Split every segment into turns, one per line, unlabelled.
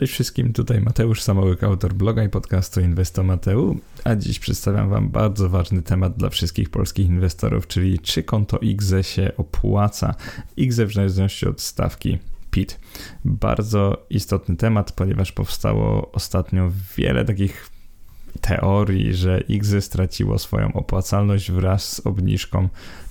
Cześć wszystkim, tutaj Mateusz Samołyk, autor bloga i podcastu Inwestomateu, a dziś przedstawiam Wam bardzo ważny temat dla wszystkich polskich inwestorów, czyli czy konto IGZE się opłaca. IGZE w zależności od stawki PIT. Bardzo istotny temat, ponieważ powstało ostatnio wiele takich teorii, że IGZE straciło swoją opłacalność wraz z obniżką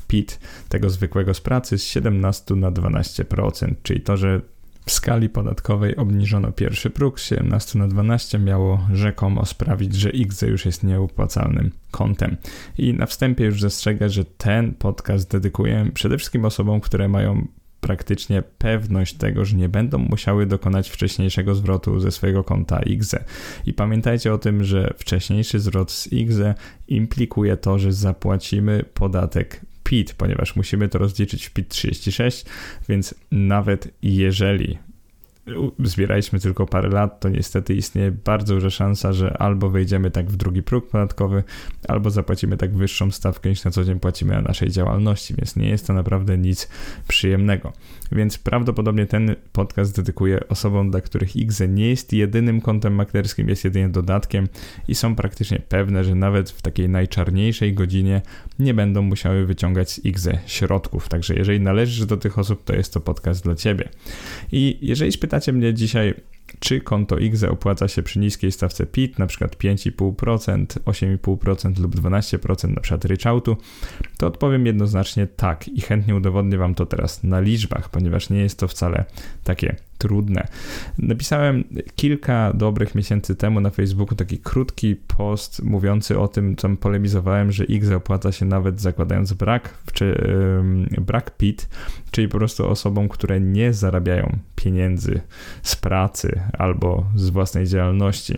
PIT tego zwykłego z pracy z 17 na 12%, czyli to, że w skali podatkowej obniżono pierwszy próg z 17 na 12 miało rzekomo sprawić, że XZ już jest nieopłacalnym kontem. I na wstępie już zastrzegę, że ten podcast dedykuję przede wszystkim osobom, które mają praktycznie pewność tego, że nie będą musiały dokonać wcześniejszego zwrotu ze swojego konta IGZE. I pamiętajcie o tym, że wcześniejszy zwrot z IGZE implikuje to, że zapłacimy podatek PIT, ponieważ musimy to rozliczyć w PIT 36, więc nawet jeżeli zbieraliśmy tylko parę lat, to niestety istnieje bardzo duża szansa, że albo wejdziemy tak w drugi próg podatkowy, albo zapłacimy tak wyższą stawkę niż na co dzień płacimy na naszej działalności, więc nie jest to naprawdę nic przyjemnego. Więc prawdopodobnie ten podcast dedykuję osobom, dla których IGZE nie jest jedynym kontem maklerskim, jest jedynie dodatkiem i są praktycznie pewne, że nawet w takiej najczarniejszej godzinie nie będą musiały wyciągać z IGZE środków. Także jeżeli należysz do tych osób, to jest to podcast dla Ciebie. I jeżeli spytacie mnie dzisiaj, czy konto IGZE opłaca się przy niskiej stawce PIT, na przykład 5,5%, 8,5% lub 12% na przykład ryczałtu, to odpowiem jednoznacznie tak i chętnie udowodnię Wam to teraz na liczbach, ponieważ nie jest to wcale takie trudne. Napisałem kilka dobrych miesięcy temu na Facebooku taki krótki post mówiący o tym, co polemizowałem, że X opłaca się nawet zakładając brak, czy, yy, brak PIT, czyli po prostu osobom, które nie zarabiają pieniędzy z pracy albo z własnej działalności.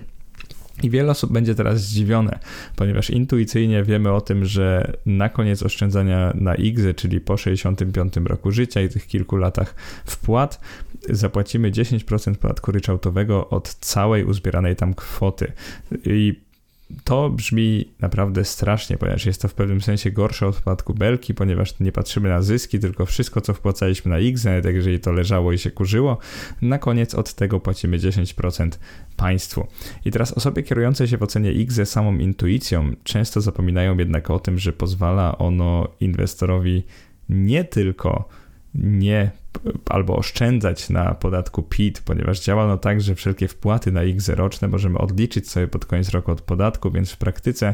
I wiele osób będzie teraz zdziwione, ponieważ intuicyjnie wiemy o tym, że na koniec oszczędzania na X, czyli po 65 roku życia i tych kilku latach wpłat, zapłacimy 10% podatku ryczałtowego od całej uzbieranej tam kwoty. I to brzmi naprawdę strasznie, ponieważ jest to w pewnym sensie gorsze od podatku belki, ponieważ nie patrzymy na zyski, tylko wszystko, co wpłacaliśmy na X, nawet jeżeli to leżało i się kurzyło, na koniec od tego płacimy 10% państwu. I teraz osoby kierujące się w ocenie X samą intuicją często zapominają jednak o tym, że pozwala ono inwestorowi nie tylko nie albo oszczędzać na podatku PIT, ponieważ działa ono tak, że wszelkie wpłaty na X roczne możemy odliczyć sobie pod koniec roku od podatku, więc w praktyce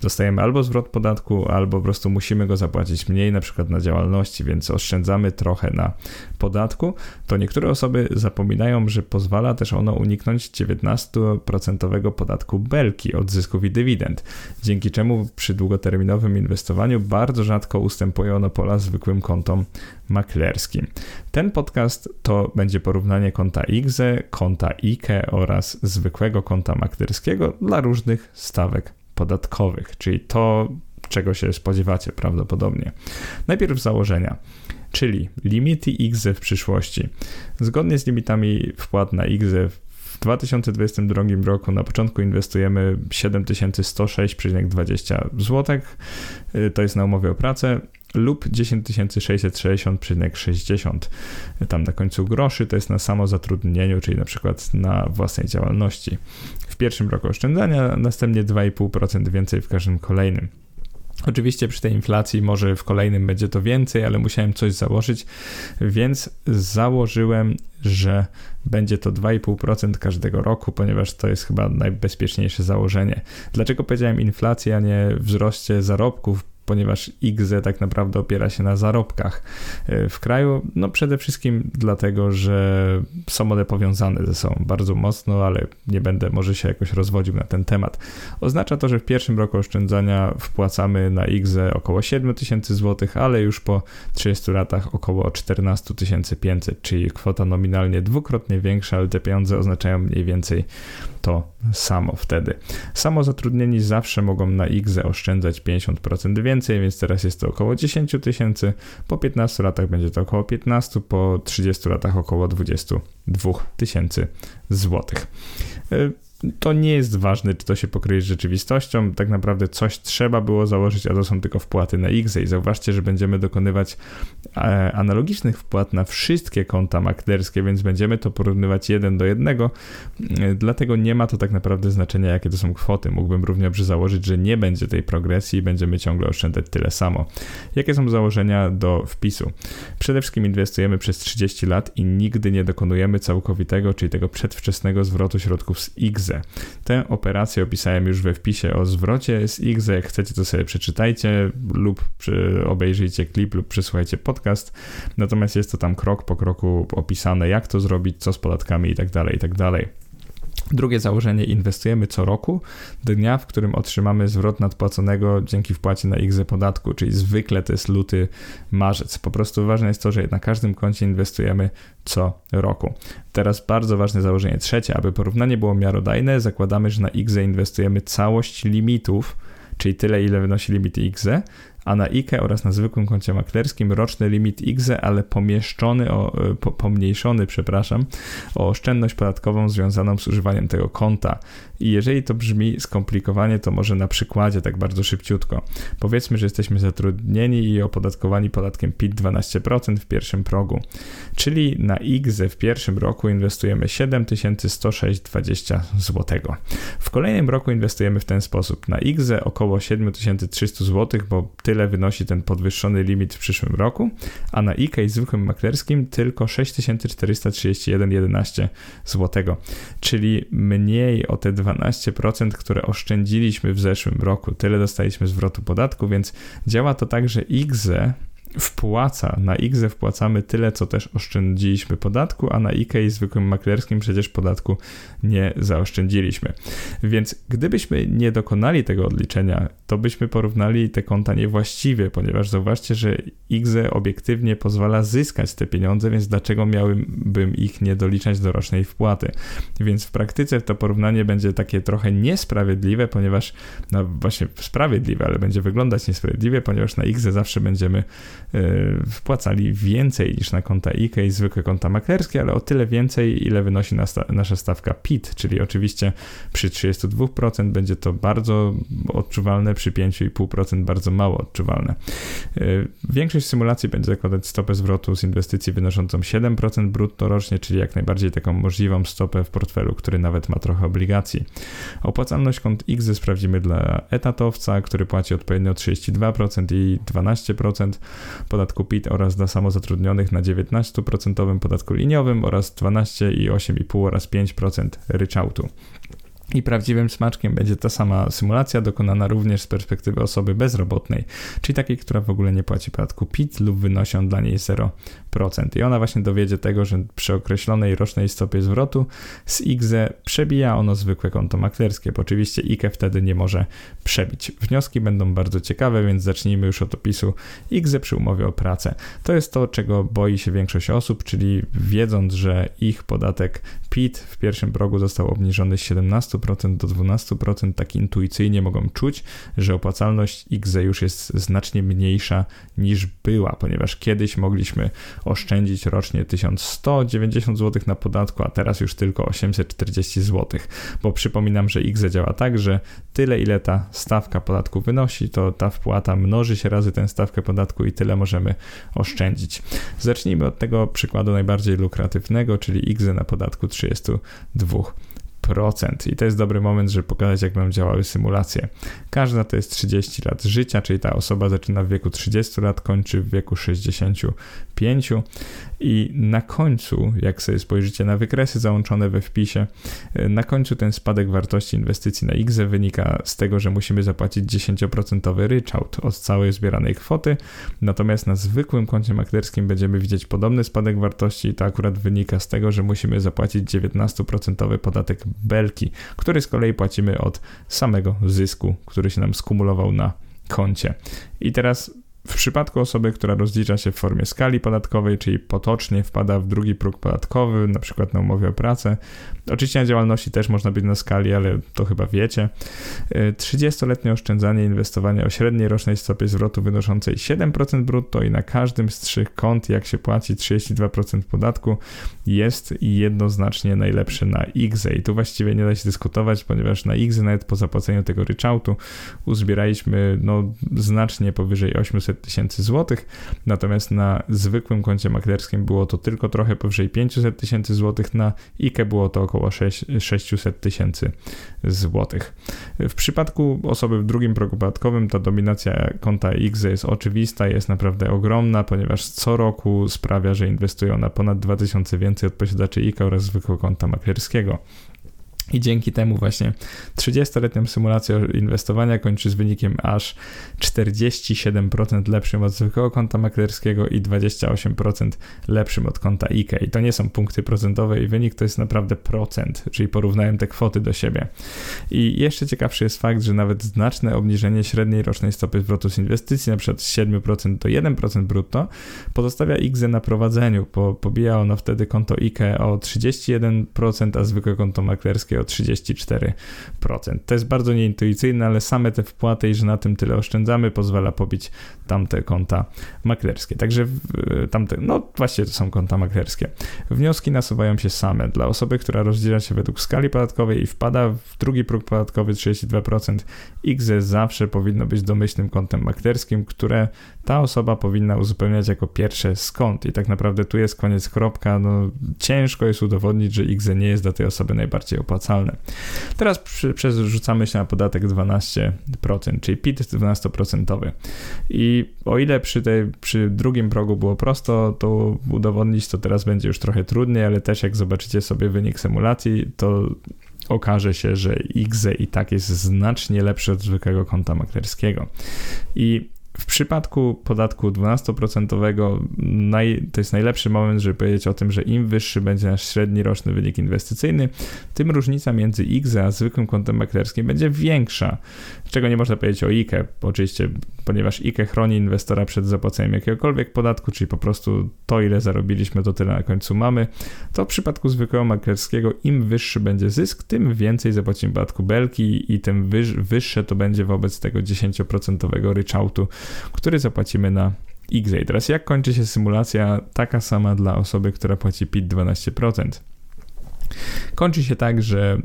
dostajemy albo zwrot podatku, albo po prostu musimy go zapłacić mniej, na przykład na działalności, więc oszczędzamy trochę na podatku. To niektóre osoby zapominają, że pozwala też ono uniknąć 19% podatku belki od zysków i dywidend, dzięki czemu przy długoterminowym inwestowaniu bardzo rzadko ustępuje ono pola zwykłym kontom maklerskim. Ten podcast to będzie porównanie konta IGZE, konta IKE oraz zwykłego konta maklerskiego dla różnych stawek podatkowych, czyli to, czego się spodziewacie prawdopodobnie. Najpierw założenia czyli limity IGZE w przyszłości. Zgodnie z limitami wpłat na IGZE w 2022 roku na początku inwestujemy 7106,20 zł. To jest na umowie o pracę lub 10660,60 tam na końcu groszy, to jest na samozatrudnieniu, czyli na przykład na własnej działalności. W pierwszym roku oszczędzania, następnie 2,5% więcej w każdym kolejnym. Oczywiście przy tej inflacji może w kolejnym będzie to więcej, ale musiałem coś założyć, więc założyłem, że będzie to 2,5% każdego roku, ponieważ to jest chyba najbezpieczniejsze założenie. Dlaczego powiedziałem inflacja, a nie wzroście zarobków? Ponieważ IGZE tak naprawdę opiera się na zarobkach e, w kraju. No przede wszystkim dlatego, że są one powiązane ze sobą bardzo mocno, ale nie będę może się jakoś rozwodził na ten temat. Oznacza to, że w pierwszym roku oszczędzania wpłacamy na IGZE około 7 tysięcy złotych, ale już po 30 latach około 14 500, czyli kwota nominalnie dwukrotnie większa, ale te pieniądze oznaczają mniej więcej to samo wtedy. Samozatrudnieni zawsze mogą na IGZE oszczędzać 50% więcej, więc teraz jest to około 10 tysięcy, po 15 latach będzie to około 15, po 30 latach około 22 tysięcy złotych. To nie jest ważne, czy to się pokryje z rzeczywistością. Tak naprawdę coś trzeba było założyć, a to są tylko wpłaty na X. I zauważcie, że będziemy dokonywać e, analogicznych wpłat na wszystkie konta maklerskie, więc będziemy to porównywać jeden do jednego. E, dlatego nie ma to tak naprawdę znaczenia, jakie to są kwoty. Mógłbym równie dobrze założyć, że nie będzie tej progresji i będziemy ciągle oszczędzać tyle samo. Jakie są założenia do wpisu? Przede wszystkim inwestujemy przez 30 lat i nigdy nie dokonujemy całkowitego, czyli tego przedwczesnego zwrotu środków z X Tę operację opisałem już we wpisie o zwrocie z X. Jak chcecie, to sobie przeczytajcie lub obejrzyjcie klip lub przysłuchajcie podcast. Natomiast jest to tam krok po kroku opisane, jak to zrobić, co z podatkami itd. Tak itd. Drugie założenie, inwestujemy co roku do dnia, w którym otrzymamy zwrot nadpłaconego dzięki wpłacie na X podatku, czyli zwykle to jest luty, marzec. Po prostu ważne jest to, że na każdym koncie inwestujemy co roku. Teraz bardzo ważne założenie trzecie, aby porównanie było miarodajne, zakładamy, że na X inwestujemy całość limitów, czyli tyle, ile wynosi limit IGZE, a na IKE oraz na zwykłym koncie maklerskim roczny limit IGZE, ale pomieszczony, o, e, po, pomniejszony, przepraszam, o oszczędność podatkową związaną z używaniem tego konta. I jeżeli to brzmi skomplikowanie, to może na przykładzie tak bardzo szybciutko. Powiedzmy, że jesteśmy zatrudnieni i opodatkowani podatkiem PIT 12% w pierwszym progu, czyli na IGZE w pierwszym roku inwestujemy 7106,20 zł. W kolejnym roku inwestujemy w ten sposób. Na IGZE około 7300 zł, bo tyle wynosi ten podwyższony limit w przyszłym roku, a na IKE zwykłym maklerskim tylko 6431,11 zł, czyli mniej o te 12%, które oszczędziliśmy w zeszłym roku. Tyle dostaliśmy zwrotu podatku, więc działa to tak, że IGZE wpłaca, na IGZE wpłacamy tyle, co też oszczędziliśmy podatku, a na IKEA zwykłym maklerskim przecież podatku nie zaoszczędziliśmy. Więc gdybyśmy nie dokonali tego odliczenia, to byśmy porównali te konta niewłaściwie, ponieważ zauważcie, że IGZE obiektywnie pozwala zyskać te pieniądze, więc dlaczego miałbym ich nie doliczać do rocznej wpłaty? Więc w praktyce to porównanie będzie takie trochę niesprawiedliwe, ponieważ, no właśnie sprawiedliwe, ale będzie wyglądać niesprawiedliwie, ponieważ na IGZE zawsze będziemy wpłacali więcej niż na konta IKE i zwykłe konta maklerskie, ale o tyle więcej, ile wynosi nasza stawka PIT, czyli oczywiście przy 32% będzie to bardzo odczuwalne, przy 5,5% bardzo mało odczuwalne. E, większość symulacji będzie zakładać stopę zwrotu z inwestycji wynoszącą 7% brutto rocznie, czyli jak najbardziej taką możliwą stopę w portfelu, który nawet ma trochę obligacji. Opłacalność kont X sprawdzimy dla etatowca, który płaci odpowiednio 32% i 12%, podatku PIT oraz dla samozatrudnionych na 19% podatku liniowym oraz 12,8,5 oraz 5% ryczałtu. I prawdziwym smaczkiem będzie ta sama symulacja, dokonana również z perspektywy osoby bezrobotnej, czyli takiej, która w ogóle nie płaci podatku PIT lub wynosi on dla niej 0%. I ona właśnie dowiedzie tego, że przy określonej rocznej stopie zwrotu z IGZE przebija ono zwykłe konto maklerskie, bo oczywiście IKE wtedy nie może przebić. Wnioski będą bardzo ciekawe, więc zacznijmy już od opisu IGZE przy umowie o pracę. To jest to, czego boi się większość osób, czyli wiedząc, że ich podatek PIT w pierwszym progu został obniżony z 17% do 12%, tak intuicyjnie mogą czuć, że opłacalność IGZE już jest znacznie mniejsza niż była, ponieważ kiedyś mogliśmy oszczędzić rocznie 1190 zł na podatku, a teraz już tylko 840 zł. Bo przypominam, że IGZE działa tak, że tyle ile ta stawka podatku wynosi, to ta wpłata mnoży się razy tę stawkę podatku i tyle możemy oszczędzić. Zacznijmy od tego przykładu najbardziej lukratywnego, czyli IGZE na podatku 32%. I to jest dobry moment, żeby pokazać, jak będą działały symulacje. Każda to jest 30 lat życia, czyli ta osoba zaczyna w wieku 30 lat, kończy w wieku 65 i na końcu, jak sobie spojrzycie na wykresy załączone we wpisie, e, na końcu ten spadek wartości inwestycji na IGZE wynika z tego, że musimy zapłacić 10% ryczałt od całej zbieranej kwoty, natomiast na zwykłym koncie maklerskim będziemy widzieć podobny spadek wartości i to akurat wynika z tego, że musimy zapłacić 19% podatek belki, który z kolei płacimy od samego zysku, który się nam skumulował na koncie. I teraz W przypadku osoby, która rozlicza się w formie skali podatkowej, czyli potocznie wpada w drugi próg podatkowy, na przykład na umowie o pracę, oczywiście na działalności też można być na skali, ale to chyba wiecie, 30-letnie oszczędzanie i inwestowanie o średniej rocznej stopie zwrotu wynoszącej 7% brutto i na każdym z trzech kont, jak się płaci 32% podatku, jest jednoznacznie najlepsze na IGZE. I tu właściwie nie da się dyskutować, ponieważ na IGZE nawet po zapłaceniu tego ryczałtu uzbieraliśmy no, znacznie powyżej 800 tysięcy złotych, natomiast na zwykłym koncie maklerskim było to tylko trochę powyżej 500 tysięcy złotych, na IKE było to około 6, 600 tysięcy złotych. W przypadku osoby w drugim progu podatkowym ta dominacja konta IGZE jest oczywista, jest naprawdę ogromna, ponieważ co roku sprawia, że inwestują na ponad 2000 więcej od posiadaczy IKE oraz zwykłego konta maklerskiego. I dzięki temu właśnie 30-letnią symulacją inwestowania kończy z wynikiem aż 47% lepszym od zwykłego konta maklerskiego i 28% lepszym od konta IKE. I to nie są punkty procentowe i wynik to jest naprawdę procent, czyli porównałem te kwoty do siebie. I jeszcze ciekawszy jest fakt, że nawet znaczne obniżenie średniej rocznej stopy zwrotu z inwestycji, przykład z 7% do 1% brutto, pozostawia IKE na prowadzeniu, bo pobija ono wtedy konto IKE o 31%, a zwykłe konto maklerskie o 34%. To jest bardzo nieintuicyjne, ale same te wpłaty i że na tym tyle oszczędzamy pozwala pobić tamte konta maklerskie. Także tamte, no właśnie to są konta maklerskie. Wnioski nasuwają się same. Dla osoby, która rozdziela się według skali podatkowej i wpada w drugi próg podatkowy 32%, XZ zawsze powinno być domyślnym kontem maklerskim, które ta osoba powinna uzupełniać jako pierwsze skąd. I tak naprawdę tu jest koniec kropka. No, ciężko jest udowodnić, że XZ nie jest dla tej osoby najbardziej opłacalne. Teraz przerzucamy się na podatek 12%, czyli PIT 12%. I o ile przy, tej, przy drugim progu było prosto to udowodnić, to teraz będzie już trochę trudniej, ale też jak zobaczycie sobie wynik symulacji, to okaże się, że XZ i tak jest znacznie lepszy od zwykłego konta maklerskiego. I w przypadku podatku 12% naj, to jest najlepszy moment, żeby powiedzieć o tym, że im wyższy będzie nasz średni roczny wynik inwestycyjny, tym różnica między IGZE a zwykłym kontem maklerskim będzie większa. Czego nie można powiedzieć o IKE, oczywiście, ponieważ IKE chroni inwestora przed zapłaceniem jakiegokolwiek podatku, czyli po prostu to, ile zarobiliśmy, to tyle na końcu mamy. To w przypadku zwykłego maklerskiego, im wyższy będzie zysk, tym więcej zapłacimy podatku belki i tym wyższe to będzie wobec tego 10% ryczałtu który zapłacimy na XA. Teraz jak kończy się symulacja taka sama dla osoby, która płaci PIT 12%? Kończy się tak, że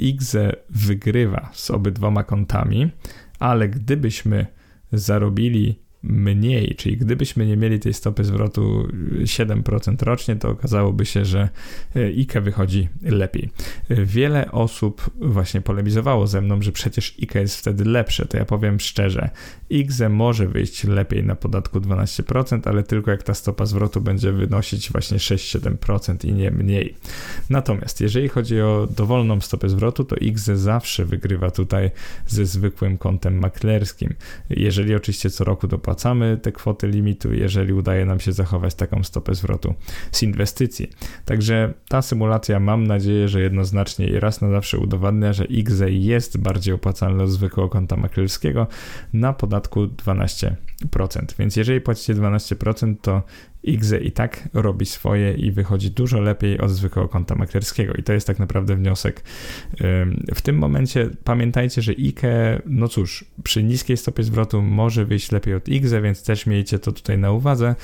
XE wygrywa z obydwoma kontami, ale gdybyśmy zarobili mniej, czyli gdybyśmy nie mieli tej stopy zwrotu 7% rocznie, to okazałoby się, że e, IKE wychodzi lepiej. Wiele osób właśnie polemizowało ze mną, że przecież IKE jest wtedy lepsze. To ja powiem szczerze, IGZE może wyjść lepiej na podatku 12%, ale tylko jak ta stopa zwrotu będzie wynosić właśnie 6-7% i nie mniej. Natomiast jeżeli chodzi o dowolną stopę zwrotu, to IGZE zawsze wygrywa tutaj ze zwykłym kontem maklerskim. Jeżeli oczywiście co roku dopłaca opłacamy te kwoty limitu, jeżeli udaje nam się zachować taką stopę zwrotu z inwestycji. Także ta symulacja mam nadzieję, że jednoznacznie i raz na zawsze udowadnia, że XZ jest bardziej opłacalny od zwykłego konta maklerskiego na podatku 12%. Więc jeżeli płacicie 12%, to IGZE i tak robi swoje i wychodzi dużo lepiej od zwykłego konta maklerskiego. I to jest tak naprawdę wniosek. W tym momencie pamiętajcie, że IKE, no cóż, przy niskiej stopie zwrotu może wyjść lepiej od IGZE, więc też miejcie to tutaj na uwadze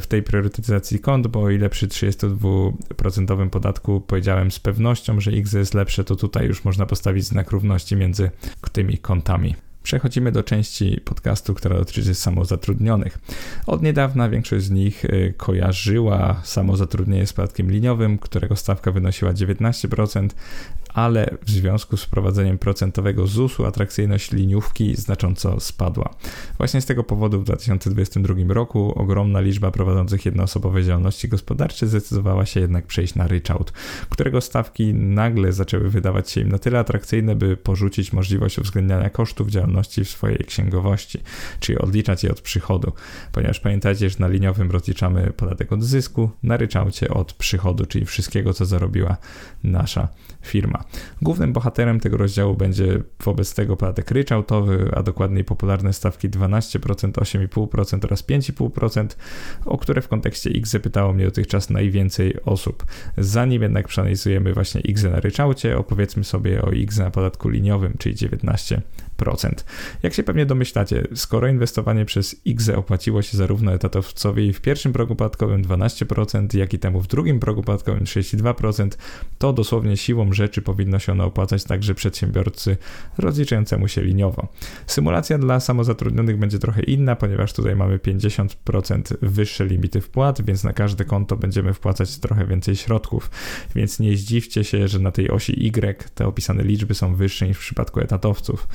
w tej priorytetyzacji kont, bo o ile przy 32% podatku powiedziałem z pewnością, że IGZE jest lepsze, to tutaj już można postawić znak równości między tymi kontami. Przechodzimy do części podcastu, która dotyczy samozatrudnionych. Od niedawna większość z nich y, kojarzyła samozatrudnienie z podatkiem liniowym, którego stawka wynosiła 19%, ale w związku z wprowadzeniem procentowego ZUS-u atrakcyjność liniówki znacząco spadła. Właśnie z tego powodu w 2022 roku ogromna liczba prowadzących jednoosobowe działalności gospodarcze zdecydowała się jednak przejść na ryczałt, którego stawki nagle zaczęły wydawać się im na tyle atrakcyjne, by porzucić możliwość uwzględniania kosztów działalności w swojej księgowości, czyli odliczać je od przychodu, ponieważ pamiętajcie, że na liniowym rozliczamy podatek od zysku, na ryczałcie od przychodu, czyli wszystkiego, co zarobiła nasza firma. Głównym bohaterem tego rozdziału będzie wobec tego podatek ryczałtowy, a dokładniej popularne stawki 12%, 8,5% oraz 5,5%, o które w kontekście X zapytało mnie dotychczas najwięcej osób. Zanim jednak przeanalizujemy właśnie X na ryczałcie, opowiedzmy sobie o X na podatku liniowym, czyli 19%. Jak się pewnie domyślacie, skoro inwestowanie przez IGZE opłaciło się zarówno etatowcowi w pierwszym progu podatkowym 12%, jak i temu w drugim progu podatkowym 32%, to dosłownie siłą rzeczy powinno się ono opłacać także przedsiębiorcy rozliczającemu się liniowo. Symulacja dla samozatrudnionych będzie trochę inna, ponieważ tutaj mamy 50% wyższe limity wpłat, więc na każde konto będziemy wpłacać trochę więcej środków. Więc nie zdziwcie się, że na tej osi Y te opisane liczby są wyższe niż w przypadku etatowców.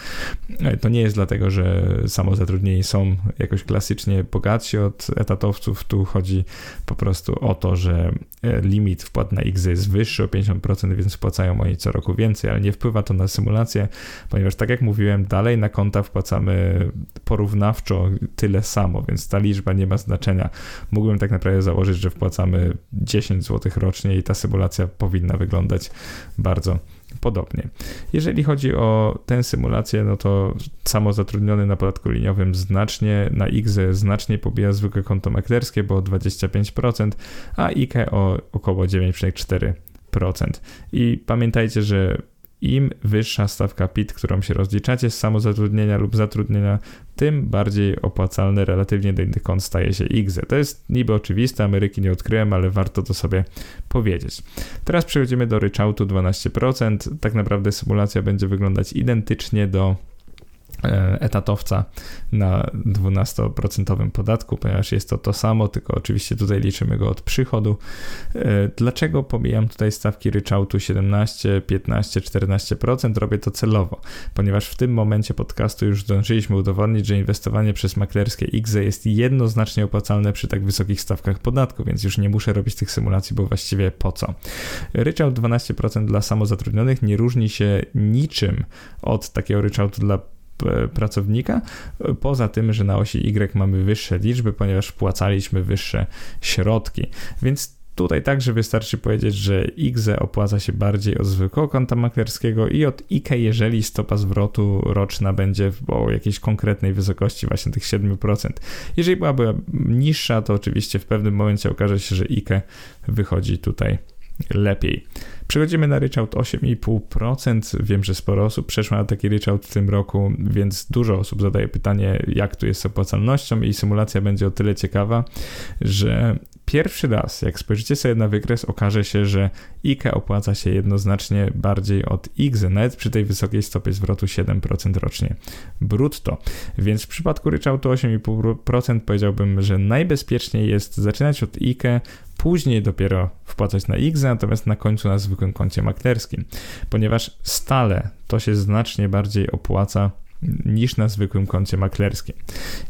To nie jest dlatego, że samozatrudnieni są jakoś klasycznie bogatsi od etatowców. Tu chodzi po prostu o to, że e, limit wpłat na X jest wyższy o 50%, więc wpłacają oni co roku więcej, ale nie wpływa to na symulację, ponieważ tak jak mówiłem, dalej na konta wpłacamy porównawczo tyle samo, więc ta liczba nie ma znaczenia. Mógłbym tak naprawdę założyć, że wpłacamy 10 zł rocznie i ta symulacja powinna wyglądać bardzo podobnie. Jeżeli chodzi o tę symulację, no to samozatrudniony na podatku liniowym znacznie, na IGZE znacznie pobija zwykłe konto maklerskie, bo o 25%, a IKE o około 9,4%. I pamiętajcie, że im wyższa stawka PIT, którą się rozliczacie z samozatrudnienia lub zatrudnienia, tym bardziej opłacalny relatywnie do innych kont staje się IGZE. To jest niby oczywiste, Ameryki nie odkryłem, ale warto to sobie powiedzieć. Teraz przechodzimy do ryczałtu 12%. Tak naprawdę symulacja będzie wyglądać identycznie do etatowca na 12% podatku, ponieważ jest to to samo, tylko oczywiście tutaj liczymy go od przychodu. E, dlaczego pomijam tutaj stawki ryczałtu 17, 15, 14%? Robię to celowo, ponieważ w tym momencie podcastu już zdążyliśmy udowodnić, że inwestowanie przez maklerskie XE jest jednoznacznie opłacalne przy tak wysokich stawkach podatku, więc już nie muszę robić tych symulacji, bo właściwie po co. Ryczałt 12% dla samozatrudnionych nie różni się niczym od takiego ryczałtu dla pracownika, poza tym, że na osi Y mamy wyższe liczby, ponieważ wpłacaliśmy wyższe środki. Więc Tutaj także wystarczy powiedzieć, że IGZE opłaca się bardziej od zwykłego konta maklerskiego i od IKE, jeżeli stopa zwrotu roczna będzie o jakiejś konkretnej wysokości, właśnie tych 7%. Jeżeli byłaby niższa, to oczywiście w pewnym momencie okaże się, że IKE wychodzi tutaj lepiej. Przechodzimy na ryczałt 8,5%. Wiem, że sporo osób przeszło na taki ryczałt w tym roku, więc dużo osób zadaje pytanie, jak tu jest z opłacalnością i symulacja będzie o tyle ciekawa, że pierwszy raz, jak spojrzycie sobie na wykres, okaże się, że IKE opłaca się jednoznacznie bardziej od IGZE, nawet przy tej wysokiej stopie zwrotu 7% rocznie brutto. Więc w przypadku ryczałtu 8,5% powiedziałbym, że najbezpieczniej jest zaczynać od IKE, później dopiero wpłacać na X, natomiast na końcu na zwykłym koncie maklerskim, ponieważ stale to się znacznie bardziej opłaca niż na zwykłym koncie maklerskim.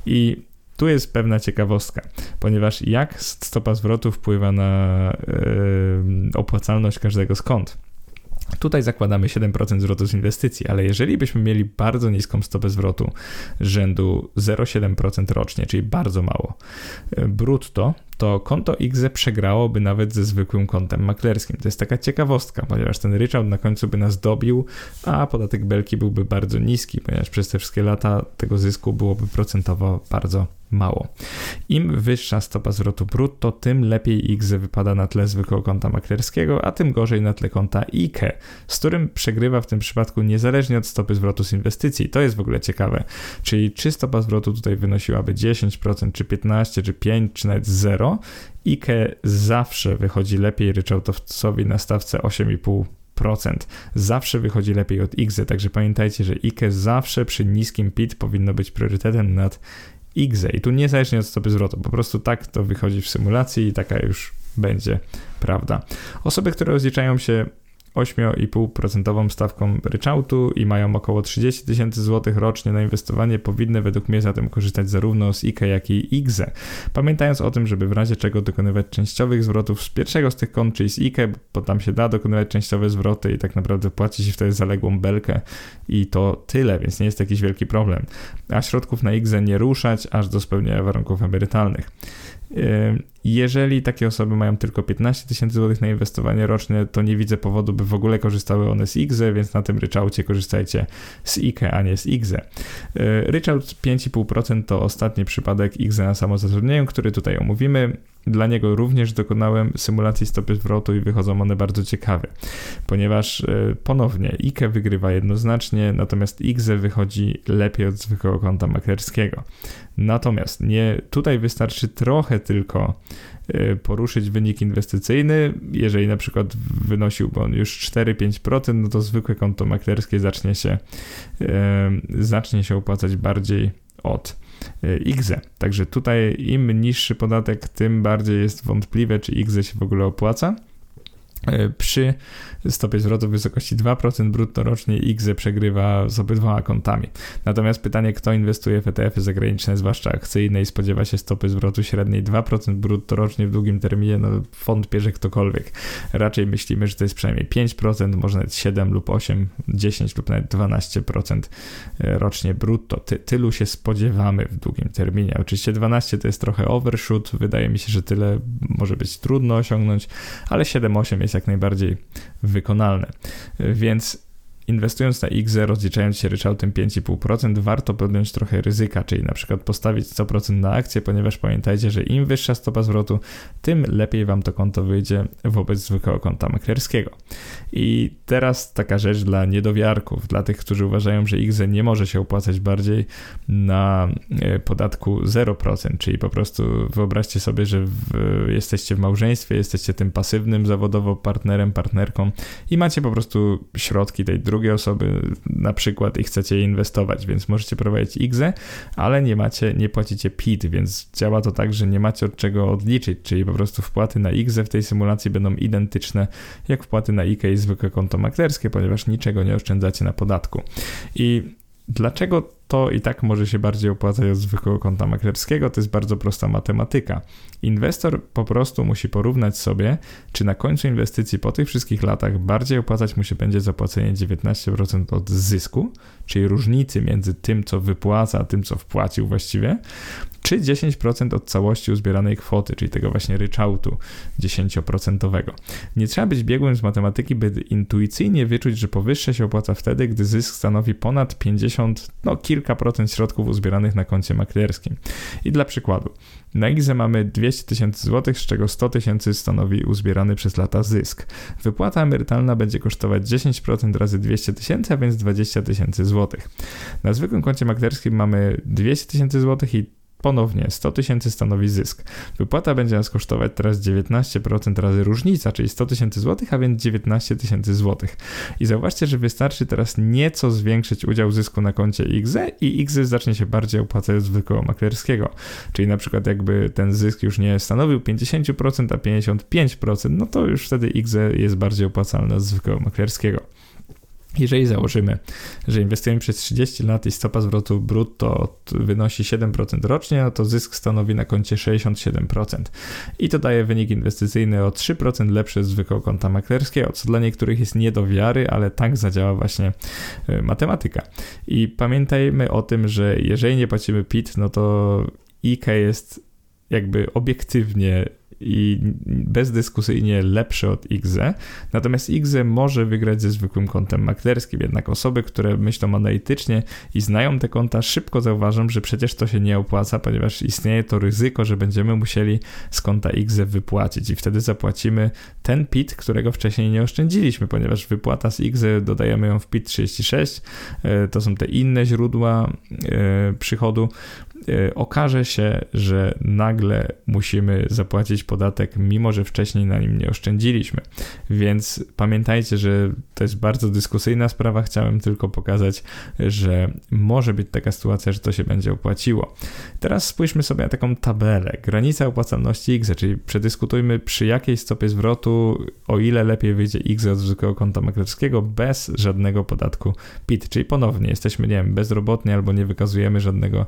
I tu jest pewna ciekawostka, ponieważ jak stopa zwrotu wpływa na yy, opłacalność każdego z kont. Tutaj zakładamy 7% zwrotu z inwestycji, ale jeżeli byśmy mieli bardzo niską stopę zwrotu rzędu 0,7% rocznie, czyli bardzo mało, e, brutto, to konto IGZE przegrałoby nawet ze zwykłym kontem maklerskim. To jest taka ciekawostka, ponieważ ten ryczałt na końcu by nas dobił, a podatek belki byłby bardzo niski, ponieważ przez te wszystkie lata tego zysku byłoby procentowo bardzo mało. Im wyższa stopa zwrotu brutto, tym lepiej IGZE wypada na tle zwykłego konta maklerskiego, a tym gorzej na tle konta IKE, z którym przegrywa w tym przypadku niezależnie od stopy zwrotu z inwestycji. To jest w ogóle ciekawe. Czyli czy stopa zwrotu tutaj wynosiłaby 10%, czy 15%, czy 5%, czy nawet 0%, IKE zawsze wychodzi lepiej ryczałtowcowi na stawce 8,5%. Zawsze wychodzi lepiej od IGZE, także pamiętajcie, że IKE zawsze przy niskim PIT powinno być priorytetem nad IGZE. I tu niezależnie od stopy zwrotu, po prostu tak to wychodzi w symulacji i taka już będzie prawda. Osoby, które rozliczają się 8,5% stawką ryczałtu i mają około 30 tysięcy złotych rocznie na inwestowanie, powinny według mnie zatem korzystać zarówno z IKE, jak i IGZE. Pamiętając o tym, żeby w razie czego dokonywać częściowych zwrotów z pierwszego z tych kont, czyli z IKE, bo tam się da dokonywać częściowe zwroty i tak naprawdę płaci się wtedy zaległą belkę i to tyle, więc nie jest jakiś wielki problem. A środków na IGZE nie ruszać aż do spełnienia warunków emerytalnych. Jeżeli takie osoby mają tylko 15 tysięcy złotych na inwestowanie rocznie, to nie widzę powodu, by w ogóle korzystały one z IGZE, więc na tym ryczałcie korzystajcie z IKE, a nie z IGZE. Ryczałt 5,5% to ostatni przypadek IGZE na samozatrudnieniu, który tutaj omówimy. Dla niego również dokonałem symulacji stopy zwrotu i wychodzą one bardzo ciekawe, ponieważ e, ponownie IKE wygrywa jednoznacznie, natomiast IGZE wychodzi lepiej od zwykłego konta maklerskiego. Natomiast nie, tutaj wystarczy trochę tylko e, poruszyć wynik inwestycyjny. Jeżeli na przykład wynosiłby on już 4-5%, no to zwykłe konto maklerskie zacznie się, e, zacznie się opłacać bardziej od IGZE. Także tutaj im niższy podatek, tym bardziej jest wątpliwe, czy IGZE się w ogóle opłaca. E, przy stopie zwrotu w wysokości 2% brutto rocznie IGZE przegrywa z obydwoma kontami. Natomiast pytanie, kto inwestuje w ETF-y zagraniczne, zwłaszcza akcyjne i spodziewa się stopy zwrotu średniej 2% brutto rocznie w długim terminie, no wątpię, że ktokolwiek. Raczej myślimy, że to jest przynajmniej 5%, może nawet 7 lub 8, 10 lub nawet 12% e, rocznie brutto. Ty, tylu się spodziewamy w długim terminie. Oczywiście 12 to jest trochę overshoot, wydaje mi się, że tyle może być trudno osiągnąć, ale 7-8 jest jak najbardziej wykonalne. Więc Inwestując na XE, rozliczając się ryczałtem 5,5%, warto podjąć trochę ryzyka, czyli na przykład postawić 100% na akcję, ponieważ pamiętajcie, że im wyższa stopa zwrotu, tym lepiej Wam to konto wyjdzie wobec zwykłego konta maklerskiego. I teraz taka rzecz dla niedowiarków, dla tych, którzy uważają, że XE nie może się opłacać bardziej na e, podatku 0%, czyli po prostu wyobraźcie sobie, że w, jesteście w małżeństwie, jesteście tym pasywnym zawodowo partnerem, partnerką i macie po prostu środki tej drugiej drugiej osoby na przykład i chcecie inwestować, więc możecie prowadzić IGZE, ale nie macie, nie płacicie PIT, więc działa to tak, że nie macie od czego odliczyć, czyli po prostu wpłaty na IGZE w tej symulacji będą identyczne jak wpłaty na IKE i zwykłe konto maklerskie, ponieważ niczego nie oszczędzacie na podatku. I Dlaczego to i tak może się bardziej opłacać od zwykłego konta maklerskiego? To jest bardzo prosta matematyka. Inwestor po prostu musi porównać sobie, czy na końcu inwestycji po tych wszystkich latach bardziej opłacać mu się będzie zapłacenie 19% od zysku, czyli różnicy między tym, co wypłaca, a tym, co wpłacił właściwie, czy 10% od całości uzbieranej kwoty, czyli tego właśnie ryczałtu 10%. Nie trzeba być biegłym z matematyki, by intuicyjnie wyczuć, że powyższe się opłaca wtedy, gdy zysk stanowi ponad 50, no kilka procent środków uzbieranych na koncie maklerskim. I dla przykładu, na IGZE mamy 200 tysięcy złotych, z czego 100 tysięcy stanowi uzbierany przez lata zysk. Wypłata emerytalna będzie kosztować 10% razy 200 tysięcy, a więc 20 tysięcy złotych. Na zwykłym koncie maklerskim mamy 200 tysięcy złotych i Ponownie 100 tysięcy stanowi zysk. Wypłata będzie nas kosztować teraz 19% razy różnica, czyli 100 tysięcy złotych, a więc 19 tysięcy złotych. I zauważcie, że wystarczy teraz nieco zwiększyć udział zysku na koncie XE i XE zacznie się bardziej opłacać od zwykłego maklerskiego. Czyli na przykład jakby ten zysk już nie stanowił 50%, a 55%, no to już wtedy XE jest bardziej opłacalny od zwykłego maklerskiego. Jeżeli założymy, że inwestujemy przez 30 lat i stopa zwrotu brutto wynosi 7% rocznie, no to zysk stanowi na koncie 67%. I to daje wynik inwestycyjny o 3% lepszy od zwykłego konta maklerskiego, co dla niektórych jest nie do wiary, ale tak zadziała właśnie e, matematyka. I pamiętajmy o tym, że jeżeli nie płacimy PIT, no to IK jest jakby obiektywnie i bezdyskusyjnie lepsze od IGZE, natomiast IGZE może wygrać ze zwykłym kontem maklerskim, jednak osoby, które myślą analitycznie i znają te konta, szybko zauważą, że przecież to się nie opłaca, ponieważ istnieje to ryzyko, że będziemy musieli z konta IGZE wypłacić. I wtedy zapłacimy ten PIT, którego wcześniej nie oszczędziliśmy, ponieważ wypłata z IGZE dodajemy ją w PIT 36, e, to są te inne źródła e, przychodu, okaże się, że nagle musimy zapłacić podatek, mimo że wcześniej na nim nie oszczędziliśmy. Więc pamiętajcie, że to jest bardzo dyskusyjna sprawa. Chciałem tylko pokazać, że może być taka sytuacja, że to się będzie opłaciło. Teraz spójrzmy sobie na taką tabelę. Granica opłacalności X, czyli przedyskutujmy przy jakiej stopie zwrotu, o ile lepiej wyjdzie X od zwykłego konta maklerskiego bez żadnego podatku PIT. Czyli ponownie jesteśmy, nie wiem, bezrobotni albo nie wykazujemy żadnego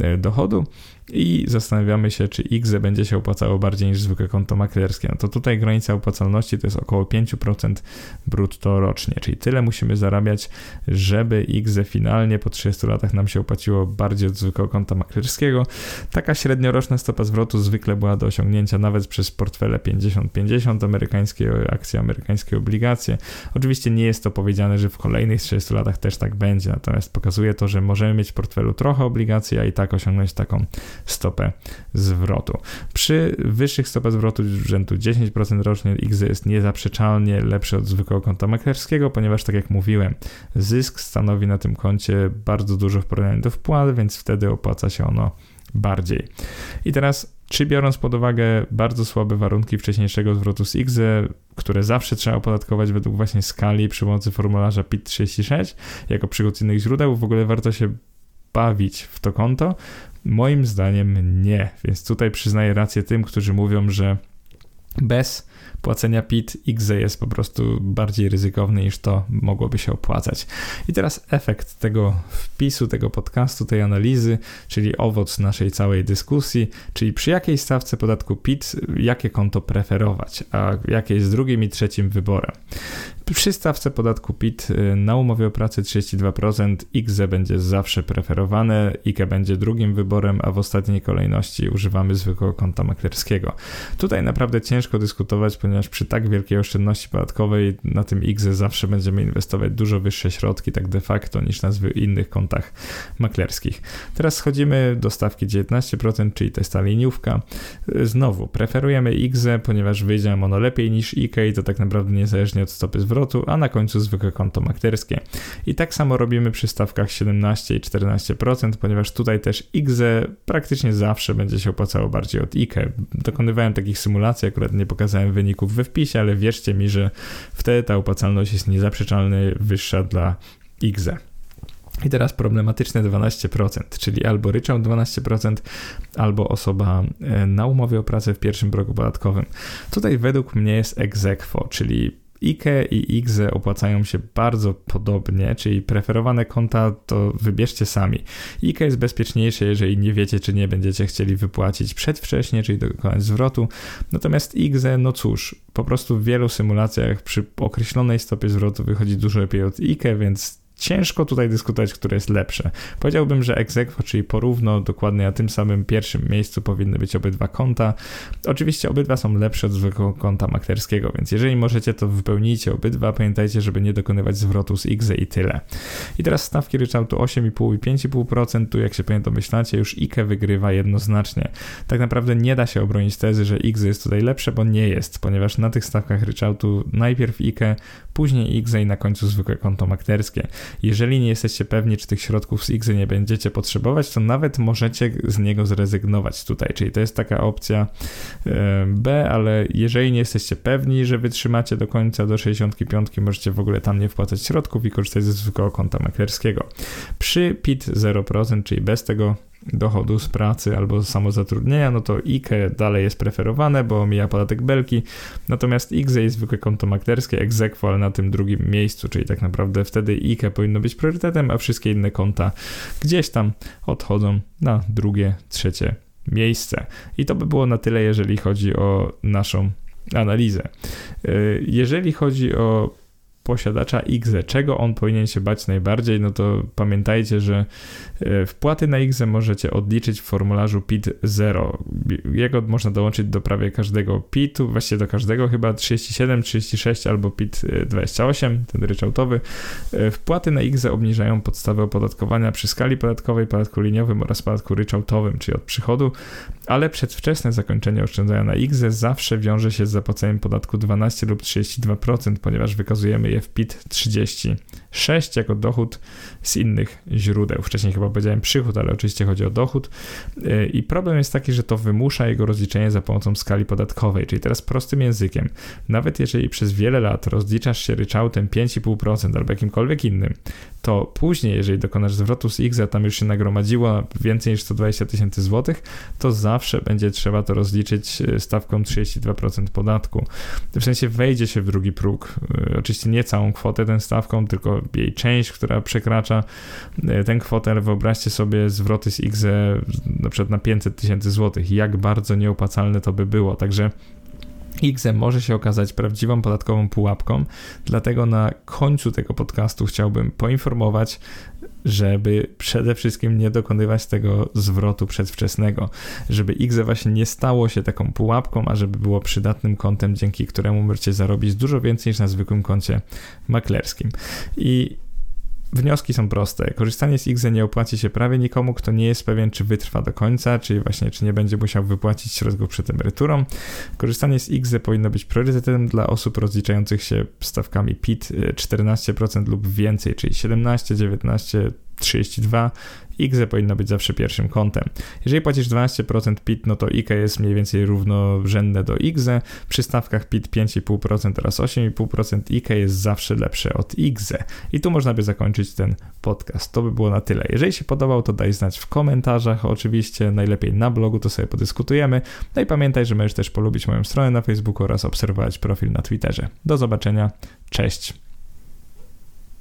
e, dochodu i zastanawiamy się, czy IGZE będzie się opłacało bardziej niż zwykłe konto maklerskie. No to tutaj granica opłacalności to jest około 5% brutto rocznie, czyli tyle musimy zarabiać, żeby IGZE finalnie po 30 latach nam się opłaciło bardziej od zwykłego konta maklerskiego. Taka średnioroczna stopa zwrotu zwykle była do osiągnięcia nawet przez portfele 50-50 amerykańskie akcje, amerykańskie obligacje. Oczywiście nie jest to powiedziane, że w kolejnych 30 latach też tak będzie, natomiast pokazuje to, że możemy mieć w portfelu trochę obligacji, a i tak osiągnąć taką stopę zwrotu. Przy wyższych stopach zwrotu rzędu 10% rocznie XZ jest niezaprzeczalnie lepszy od zwykłego konta maklerskiego, ponieważ tak jak mówiłem, zysk stanowi na tym koncie bardzo dużo w porównaniu do wpłat, więc wtedy opłaca się ono bardziej. I teraz, czy biorąc pod uwagę bardzo słabe warunki wcześniejszego zwrotu z IGZE, które zawsze trzeba opodatkować według właśnie skali przy pomocy formularza PIT36 jako przychód innych źródeł, w ogóle warto się bawić w to konto? Moim zdaniem nie, więc tutaj przyznaję rację tym, którzy mówią, że bez płacenia PIT XZ jest po prostu bardziej ryzykowny niż to mogłoby się opłacać. I teraz efekt tego wpisu, tego podcastu, tej analizy, czyli owoc naszej całej dyskusji, czyli przy jakiej stawce podatku PIT, jakie konto preferować, a jakie jest drugim i trzecim wyborem. Przy stawce podatku PIT y, na umowie o pracę 32% XZ będzie zawsze preferowane, IKE będzie drugim wyborem, a w ostatniej kolejności używamy zwykłego konta maklerskiego. Tutaj naprawdę ciężko dyskutować, ponieważ przy tak wielkiej oszczędności podatkowej na tym XZ zawsze będziemy inwestować dużo wyższe środki, tak de facto, niż na innych kontach maklerskich. Teraz schodzimy do stawki 19%, czyli to ta liniówka. Y, znowu preferujemy XZ, ponieważ wyjdzie ono lepiej niż IKE i to tak naprawdę niezależnie od stopy zwrotu a na końcu zwykłe konto maklerskie. I tak samo robimy przy stawkach 17 i 14%, ponieważ tutaj też IGZE praktycznie zawsze będzie się opłacało bardziej od IKE. Dokonywałem takich symulacji, akurat nie pokazałem wyników we wpisie, ale wierzcie mi, że wtedy ta opłacalność jest niezaprzeczalnie wyższa dla IGZE. I teraz problematyczne 12%, czyli albo ryczał 12%, albo osoba e, na umowie o pracę w pierwszym bloku podatkowym. Tutaj według mnie jest egzekwo, czyli IKE i IGZE opłacają się bardzo podobnie, czyli preferowane konta to wybierzcie sami. IKE jest bezpieczniejsze, jeżeli nie wiecie, czy nie będziecie chcieli wypłacić przedwcześnie, czyli dokonać zwrotu. Natomiast IGZE, no cóż, po prostu w wielu symulacjach przy określonej stopie zwrotu wychodzi dużo lepiej od IKE, więc ciężko tutaj dyskutować, które jest lepsze. Powiedziałbym, że egzekwo, czyli porówno dokładnie na tym samym pierwszym miejscu powinny być obydwa konta. Oczywiście obydwa są lepsze od zwykłego konta maklerskiego, więc jeżeli możecie, to wypełnijcie obydwa. Pamiętajcie, żeby nie dokonywać zwrotu z XZ i tyle. I teraz stawki ryczałtu 8,5 i 5,5%. Tu, jak się pewnie domyślacie, już IKE wygrywa jednoznacznie. Tak naprawdę nie da się obronić tezy, że XZ jest tutaj lepsze, bo nie jest, ponieważ na tych stawkach ryczałtu najpierw IKE, później XZ i na końcu zwykłe konto maklerskie. Jeżeli nie jesteście pewni, czy tych środków z X nie będziecie potrzebować, to nawet możecie z niego zrezygnować tutaj. Czyli to jest taka opcja e, B, ale jeżeli nie jesteście pewni, że wytrzymacie do końca do 65, możecie w ogóle tam nie wpłacać środków i korzystać ze zwykłego konta maklerskiego. Przy PIT 0%, czyli bez tego dochodu z pracy albo z samozatrudnienia, no to IKE dalej jest preferowane, bo mija podatek belki, natomiast IGZE jest zwykłe konto maklerskie, egzekwo, ale na tym drugim miejscu, czyli tak naprawdę wtedy IKE powinno być priorytetem, a wszystkie inne konta gdzieś tam odchodzą na drugie, trzecie miejsce. I to by było na tyle, jeżeli chodzi o naszą analizę. Y, jeżeli chodzi o posiadacza IGZE, czego on powinien się bać najbardziej, no to pamiętajcie, że e, wpłaty na IGZE możecie odliczyć w formularzu PIT 0. Jego można dołączyć do prawie każdego PIT-u, właściwie do każdego chyba 37, 36 albo PIT 28, ten ryczałtowy. E, wpłaty na IGZE obniżają podstawę opodatkowania przy skali podatkowej, podatku liniowym oraz podatku ryczałtowym, czyli od przychodu, ale przedwczesne zakończenie oszczędzania na IGZE zawsze wiąże się z zapłaceniem podatku 12 lub 32%, ponieważ wykazujemy w PIT 36 jako dochód z innych źródeł. Wcześniej chyba powiedziałem przychód, ale oczywiście chodzi o dochód. Y, I problem jest taki, że to wymusza jego rozliczenie za pomocą skali podatkowej, czyli teraz prostym językiem. Nawet jeżeli przez wiele lat rozliczasz się ryczałtem 5,5% albo jakimkolwiek innym, to później, jeżeli dokonasz zwrotu z X, a tam już się nagromadziło więcej niż 120 tysięcy złotych, to zawsze będzie trzeba to rozliczyć e, stawką 32% podatku. W sensie wejdzie się w drugi próg. E, oczywiście nie całą kwotę tę stawką, tylko jej część, która przekracza e, tę kwotę, ale wyobraźcie sobie zwroty z X na przykład na 500 tysięcy złotych. Jak bardzo nieopłacalne to by było. Także XM może się okazać prawdziwą podatkową pułapką, dlatego na końcu tego podcastu chciałbym poinformować, żeby przede wszystkim nie dokonywać tego zwrotu przedwczesnego, żeby XE właśnie nie stało się taką pułapką, a żeby było przydatnym kontem, dzięki któremu możecie zarobić dużo więcej niż na zwykłym koncie maklerskim. I Wnioski są proste. Korzystanie z IGZE nie opłaci się prawie nikomu, kto nie jest pewien, czy wytrwa do końca, czyli właśnie, czy nie będzie musiał wypłacić środków przed emeryturą. Korzystanie z IGZE powinno być priorytetem dla osób rozliczających się stawkami PIT 14% lub więcej, czyli 17, 19, 32 IGZE powinno być zawsze pierwszym kątem. Jeżeli płacisz 12% PIT, no to IKE jest mniej więcej równorzędne do IGZE. Przy stawkach PIT 5,5% oraz 8,5% IKE jest zawsze lepsze od IGZE. I tu można by zakończyć ten podcast. To by było na tyle. Jeżeli się podobał, to daj znać w komentarzach, oczywiście najlepiej na blogu, to sobie podyskutujemy. No i pamiętaj, że możesz też polubić moją stronę na Facebooku oraz obserwować profil na Twitterze. Do zobaczenia. Cześć.